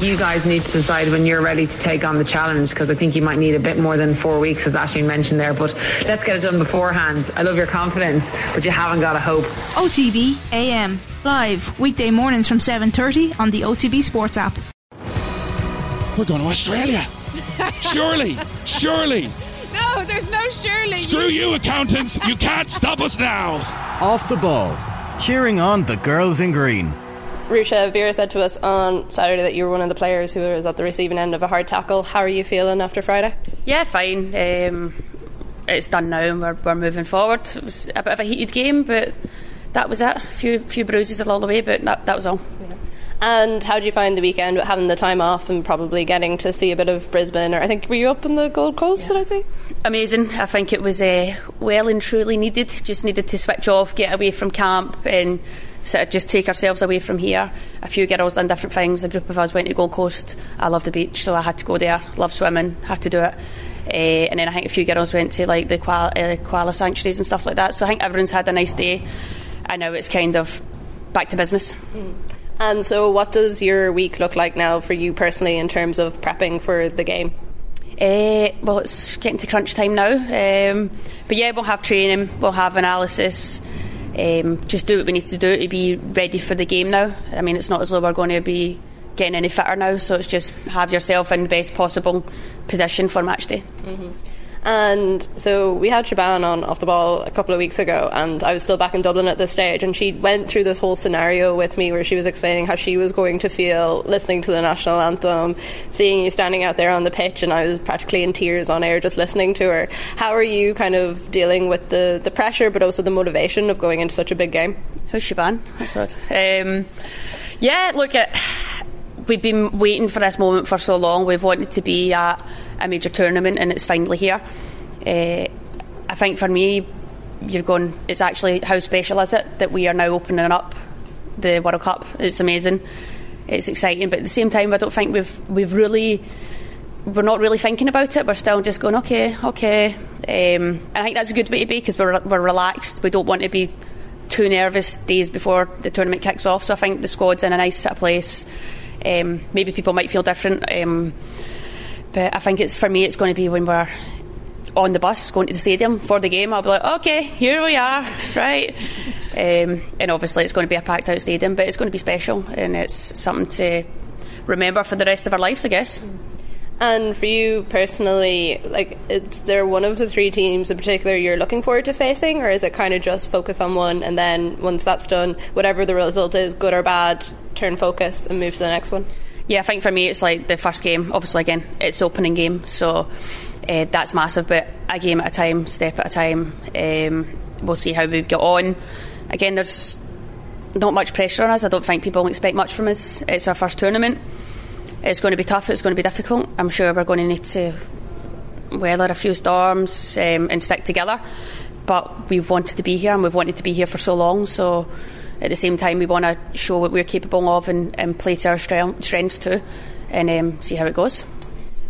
You guys need to decide when you're ready to take on the challenge because I think you might need a bit more than four weeks, as Ashley mentioned there. But let's get it done beforehand. I love your confidence, but you haven't got a hope. OTB AM live weekday mornings from 7:30 on the OTB Sports app. We're going to Australia. surely, surely. No, there's no surely. Screw you, accountants. You can't stop us now. Off the ball, cheering on the girls in green. Ruesha Vera said to us on Saturday that you were one of the players who was at the receiving end of a hard tackle. How are you feeling after Friday? Yeah, fine. Um, it's done now and we're, we're moving forward. It was a bit of a heated game, but that was it. A few, few bruises along the way, but that, that was all. Yeah. And how did you find the weekend having the time off and probably getting to see a bit of Brisbane? Or I think were you up in the Gold Coast? Yeah. Did I see? Amazing. I think it was uh, well and truly needed. Just needed to switch off, get away from camp, and sort of just take ourselves away from here. A few girls done different things. A group of us went to Gold Coast. I love the beach, so I had to go there. Love swimming, had to do it. Uh, and then I think a few girls went to like the koala, uh, koala sanctuaries and stuff like that. So I think everyone's had a nice day. I know it's kind of back to business. Mm. And so, what does your week look like now for you personally in terms of prepping for the game? Uh, well, it's getting to crunch time now. Um, but yeah, we'll have training, we'll have analysis. Um, just do what we need to do to be ready for the game now. I mean, it's not as though we're going to be getting any fitter now, so it's just have yourself in the best possible position for match day. Mm-hmm. And so we had Siobhan on off the ball a couple of weeks ago, and I was still back in Dublin at this stage, and she went through this whole scenario with me where she was explaining how she was going to feel listening to the national anthem, seeing you standing out there on the pitch, and I was practically in tears on air just listening to her. How are you kind of dealing with the, the pressure, but also the motivation of going into such a big game? Who's Siobhan? That's right. Um, yeah, look at. We've been waiting for this moment for so long. We've wanted to be at a major tournament, and it's finally here. Uh, I think for me, you're going. It's actually how special is it that we are now opening up the World Cup? It's amazing. It's exciting, but at the same time, I don't think we've we've really we're not really thinking about it. We're still just going, okay, okay. Um, and I think that's a good way to be because we're we're relaxed. We don't want to be too nervous days before the tournament kicks off. So I think the squad's in a nice place. Um, maybe people might feel different. Um, but I think it's for me, it's going to be when we're on the bus going to the stadium for the game. I'll be like, okay, here we are, right? Um, and obviously, it's going to be a packed out stadium, but it's going to be special and it's something to remember for the rest of our lives, I guess. And for you personally, like, is there one of the three teams in particular you're looking forward to facing, or is it kind of just focus on one and then once that's done, whatever the result is, good or bad, turn focus and move to the next one? Yeah, I think for me it's like the first game. Obviously, again, it's opening game, so uh, that's massive. But a game at a time, step at a time. Um, we'll see how we get on. Again, there's not much pressure on us. I don't think people expect much from us. It's our first tournament. It's going to be tough. It's going to be difficult. I'm sure we're going to need to weather a few storms um, and stick together. But we've wanted to be here, and we've wanted to be here for so long. So at the same time, we want to show what we're capable of and, and play to our strengths too, and um, see how it goes.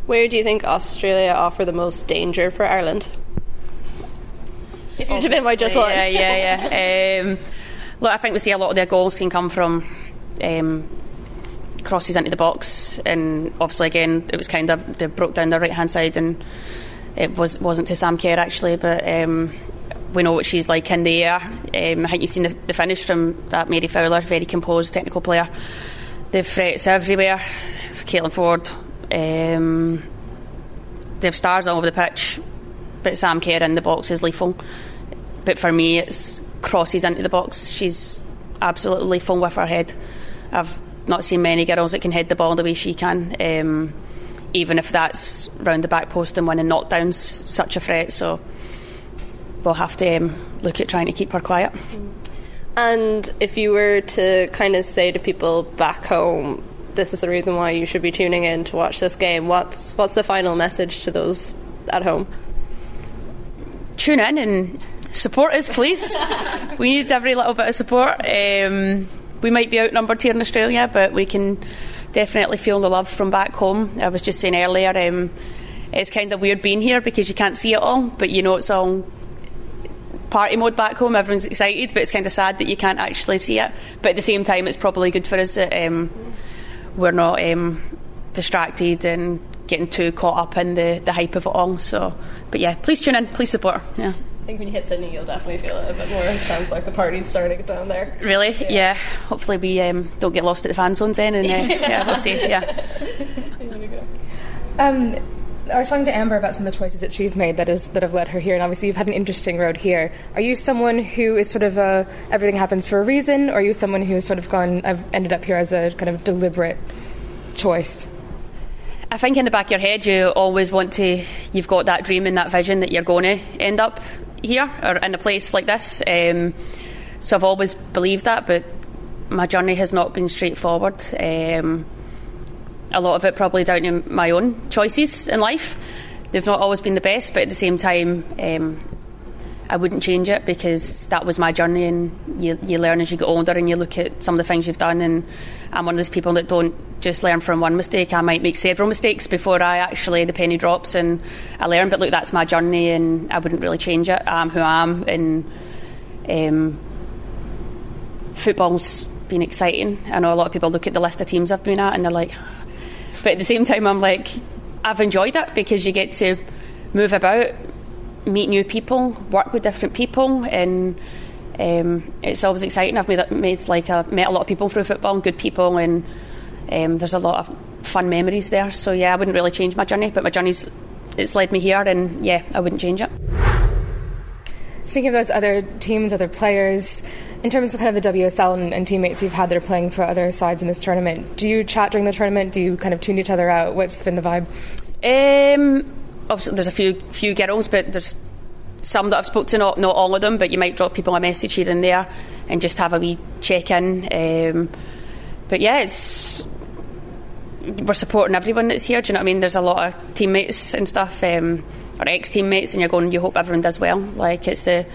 Where do you think Australia offer the most danger for Ireland? If you're been my just. Yeah, yeah, yeah. um, look, I think we see a lot of their goals can come from um, crosses into the box, and obviously, again, it was kind of they broke down the right hand side, and it was wasn't to Sam Kerr actually, but um, we know what she's like in the air. Um, I think you've seen the, the, finish from that Mary Fowler, very composed technical player. The threats everywhere. Caitlin Foord. Um, they have stars all over the pitch, but Sam Kerr in the box is lethal. But for me, it's crosses into the box. She's absolutely lethal with her head. I've not seen many girls that can head the ball the way she can. Um, even if that's round the back post and winning knockdowns, such a threat. So we'll have to um, look at trying to keep her quiet. And if you were to kind of say to people back home, this is the reason why you should be tuning in to watch this game, what's what's the final message to those at home? Tune in and support us, please. we need every little bit of support. Um, we might be outnumbered here in Australia, but we can definitely feel the love from back home. I was just saying earlier, um, it's kind of weird being here because you can't see it all, but you know it's all party mode back home. Everyone's excited, but it's kind of sad that you can't actually see it. But at the same time, it's probably good for us that um, we're not um, distracted and getting too caught up in the, the hype of it all. So, but yeah, please tune in, please support. Yeah. I think when you hit Sydney, you'll definitely feel it a bit more. It sounds like the party's starting down there. Really? Yeah. Hopefully we um, don't get lost at the fan zones then, and uh, yeah, we'll see. Yeah. Um, I was talking to Amber about some of the choices that she's made that is that have led her here, and obviously you've had an interesting road here. Are you someone who is sort of a everything happens for a reason, or are you someone who has sort of gone? I've ended up here as a kind of deliberate choice. I think in the back of your head, you always want to. You've got that dream and that vision that you're going to end up here or in a place like this. Um, so I've always believed that, but my journey has not been straightforward. Um, a lot of it probably down to my own choices in life. They've not always been the best, but at the same time, um, I wouldn't change it because that was my journey, and you, you learn as you get older, and you look at some of the things you've done. And I'm one of those people that don't just learn from one mistake. I might make several mistakes before I actually the penny drops and I learn. But look, that's my journey, and I wouldn't really change it. I'm who I am, and um, football's been exciting. I know a lot of people look at the list of teams I've been at, and they're like, but at the same time, I'm like, I've enjoyed it because you get to move about, meet new people, work with different people, and um, it's always exciting. I've made, made like a, met a lot of people through football, good people, and um, there's a lot of fun memories there. So yeah, I wouldn't really change my journey, but my journey's it's led me here, and yeah, I wouldn't change it. Speaking of those other teams, other players, in terms of kind of the WSL and, and, teammates you've had that are playing for other sides in this tournament, do you chat during the tournament? Do you kind of tune each other out? What's been the vibe? Um, obviously, there's a few few girls, but there's some that I've spoke to, not not all of them, but you might drop people a message here and there and just have a wee check in. Um, but yeah, it's we're supporting everyone that's here. Do you know what I mean? There's a lot of teammates and stuff, um, or ex teammates, and you're going. You hope everyone does well. Like it's a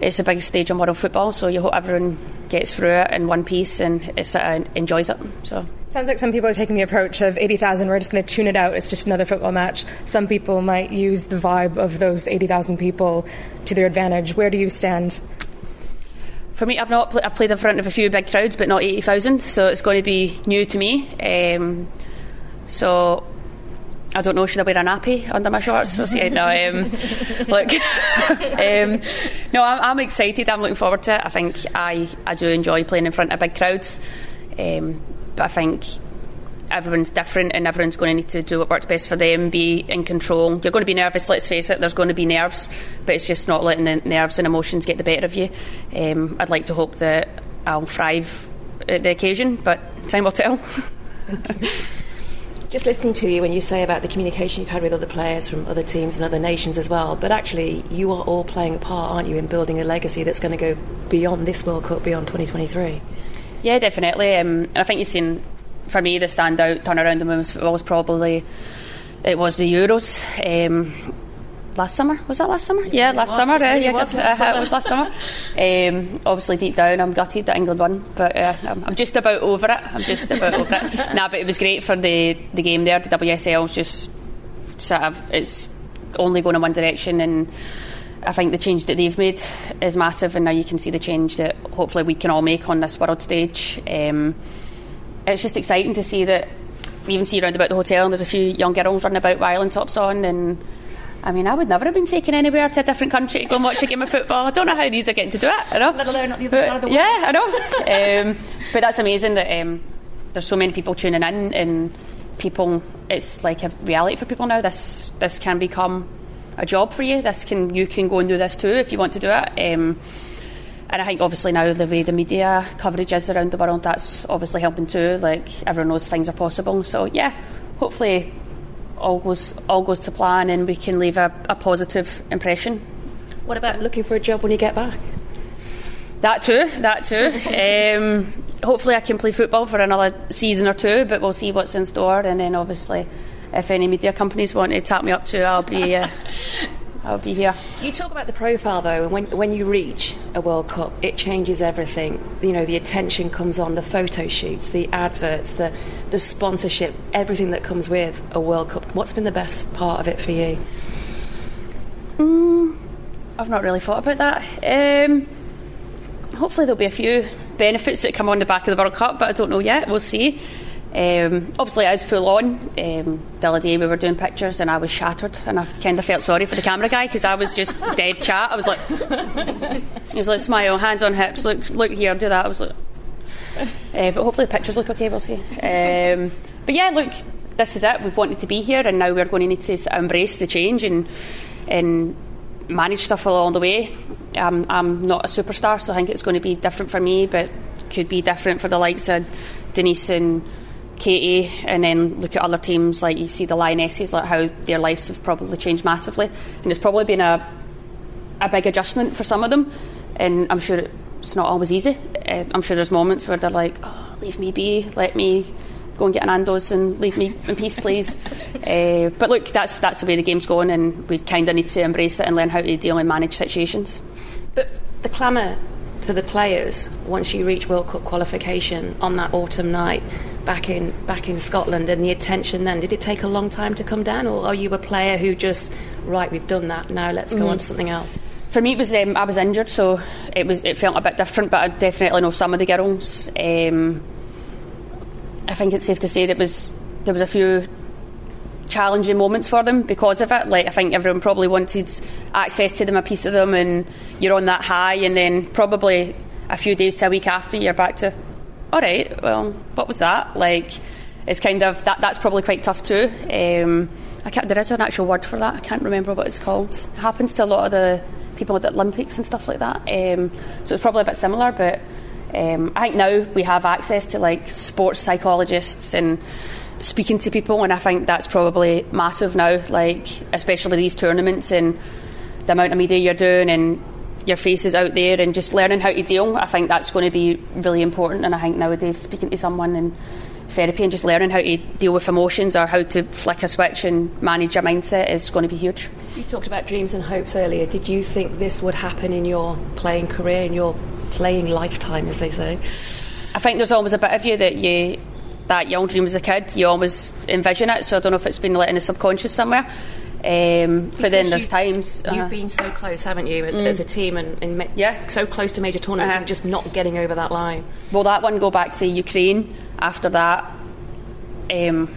it's a big stage in world football, so you hope everyone gets through it in one piece and it's, uh, enjoys it. So sounds like some people are taking the approach of eighty thousand. We're just going to tune it out. It's just another football match. Some people might use the vibe of those eighty thousand people to their advantage. Where do you stand? For me, I've not pl- I've played in front of a few big crowds, but not eighty thousand. So it's going to be new to me. Um, so I don't know, should I wear a nappy under my shorts? No, um, look, um, no, I'm, I'm, excited. I'm looking forward to it. I think I, I do enjoy playing in front of big crowds, um, but I think everyone's different and everyone's going to need to do what works best for them, be in control. You're going to be nervous, let's face it, there's going to be nerves, but it's just not letting the nerves and emotions get the better of you. Um, I'd like to hope that I'll thrive at the occasion, but time will tell. just listening to you when you say about the communication you've had with other players from other teams and other nations as well, but actually you are all playing a part, aren't you, in building a legacy that's going to go beyond this World Cup, beyond 2023? Yeah, definitely. Um, and I think you've seen, for me, the standout turnaround in women's was probably it was the Euros. Um, last summer. Was that last summer? Yeah, last summer. Uh, yeah, was last uh, it was last summer. Um, obviously, deep down, I'm gutted that England won, but uh, I'm, I'm, just about over it. I'm just about over it. Nah, but it was great for the the game there. The WSL just sort of it's only going in one direction, and I think the change that they've made is massive, and now you can see the change that hopefully we can all make on this world stage. Um, it's just exciting to see that. We even see around about the hotel, and there's a few young girls running about with Ireland tops on, and I mean, I would never have been taken anywhere to a different country to go and watch a game of football. I don't know how these are getting to do it. I know. Let alone the other but, side of the world. Yeah, I know. um, but that's amazing that um, there's so many people tuning in and people. It's like a reality for people now. This this can become a job for you. This can you can go and do this too if you want to do it. Um, and I think obviously now the way the media coverage is around the world, that's obviously helping too. Like everyone knows things are possible. So yeah, hopefully all goes all goes to plan and we can leave a, a positive impression. What about looking for a job when you get back? That too, that too. um, hopefully, I can play football for another season or two, but we'll see what's in store. And then, obviously, if any media companies want to tap me up too, I'll be uh, I'll be here. You talk about the profile though, and when, when you reach a World Cup, it changes everything. You know, the attention comes on, the photo shoots, the adverts, the, the sponsorship, everything that comes with a World Cup. What's been the best part of it for you? Mm, I've not really thought about that. Um, hopefully, there'll be a few benefits that come on the back of the World Cup, but I don't know yet. We'll see. Um, obviously, I was full on. Um, the other day we were doing pictures and I was shattered, and I kind of felt sorry for the camera guy because I was just dead chat. I was like, he was like, smile, hands on hips, look, look here, do that. I was like, uh, but hopefully the pictures look okay. We'll see. Um, but yeah, look, this is it. We've wanted to be here, and now we're going to need to embrace the change and and manage stuff along the way. Um, I'm not a superstar, so I think it's going to be different for me, but could be different for the likes of Denise and Katie, and then look at other teams like you see the Lionesses, like how their lives have probably changed massively, and it's probably been a a big adjustment for some of them, and I'm sure it's not always easy. Uh, I'm sure there's moments where they're like, oh, "Leave me be, let me go and get an Nando's and leave me in peace, please." uh, but look, that's that's the way the game's going, and we kind of need to embrace it and learn how to deal and manage situations. But the clamour for the players once you reach World Cup qualification on that autumn night back in back in Scotland and the attention then did it take a long time to come down or are you a player who just right we've done that now let's go Mhm. on to something else For me, it was um, I was injured, so it was it felt a bit different. But I definitely know some of the girls. Um, I think it's safe to say that was there was a few challenging moments for them because of it. Like I think everyone probably wanted access to them, a piece of them, and you're on that high, and then probably a few days to a week after, you're back to, all right, well, what was that? Like it's kind of that. That's probably quite tough too. Um, I can't. There is an actual word for that. I can't remember what it's called. It happens to a lot of the people at the Olympics and stuff like that. Um, so it's probably a bit similar, but um, I think now we have access to like sports psychologists and speaking to people, and I think that's probably massive now. Like especially these tournaments and the amount of media you're doing and your face is out there and just learning how to deal. I think that's going to be really important. And I think nowadays speaking to someone in therapy and just learning how to deal with emotions or how to flick a switch and manage your mindset is going to be huge. you talked about dreams and hopes earlier did you think this would happen in your playing career in your playing lifetime as they say I think there's always a bit of you that you that young dream as a kid. You always envision it. So I don't know if it's been let in the subconscious somewhere. Um, but then there's you- times uh, You've been so close, haven't you, Mm. as a team, and, and ma- Yeah. so close to major tournaments, Uh-huh. and just not getting over that line. Well, that one go back to Ukraine after that? Um,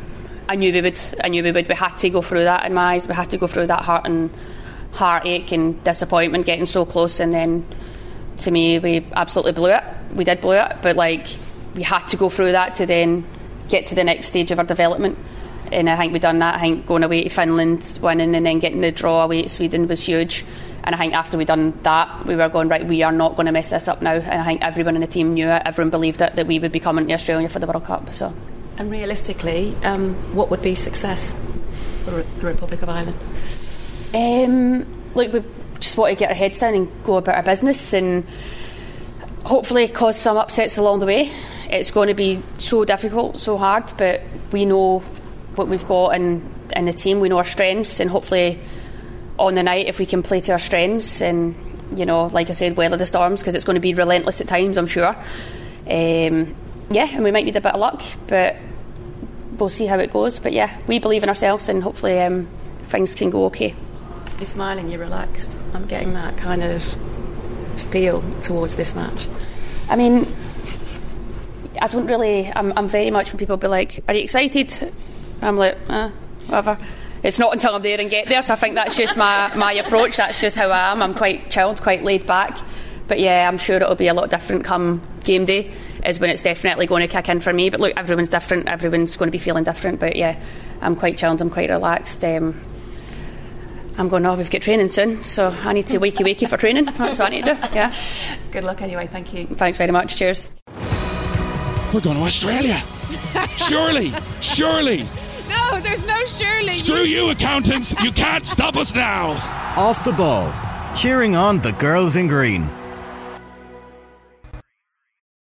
I knew we would. I knew we would. We had to go through that in my eyes. We had to go through that heart and heartache and disappointment, getting so close, and then to me, we absolutely blew it. We did blow it, but like we had to go through that to then get to the next stage of our development. And I think we done that. I think going away to Finland, winning, and then getting the draw away to Sweden was huge. And I think after we done that, we were going right. We are not going to mess this up now. And I think everyone in the team knew it. Everyone believed it that we would be coming to Australia for the World Cup. So And realistically, um, what would be success for the Republic of Ireland? Um, look, we just want to get our heads down and go about our business and hopefully cause some upsets along the way. It's going to be so difficult, so hard, but we know what we've got in, in the team. We know our strengths, and hopefully on the night, if we can play to our strengths and, you know, like I said, weather the storms, because it's going to be relentless at times, I'm sure. Um, yeah, and we might need a bit of luck, but we'll see how it goes. But yeah, we believe in ourselves, and hopefully um, things can go okay. You're smiling, you're relaxed. I'm getting that kind of feel towards this match. I mean, I don't really. I'm, I'm very much when people be like, "Are you excited?" I'm like, eh, whatever. It's not until I'm there and get there. So I think that's just my my approach. That's just how I am. I'm quite chilled, quite laid back. But yeah, I'm sure it'll be a lot different come game day. Is when it's definitely going to kick in for me. But look, everyone's different. Everyone's going to be feeling different. But yeah, I'm quite chilled. I'm quite relaxed. Um, I'm going, oh, we've got training soon, so I need to wakey wakey for training. That's what I need to do. Yeah. Good luck anyway, thank you. Thanks very much. Cheers. We're going to Australia. surely, surely. No, there's no Shirley. Screw you, accountants. You can't stop us now. Off the ball. Cheering on the girls in green.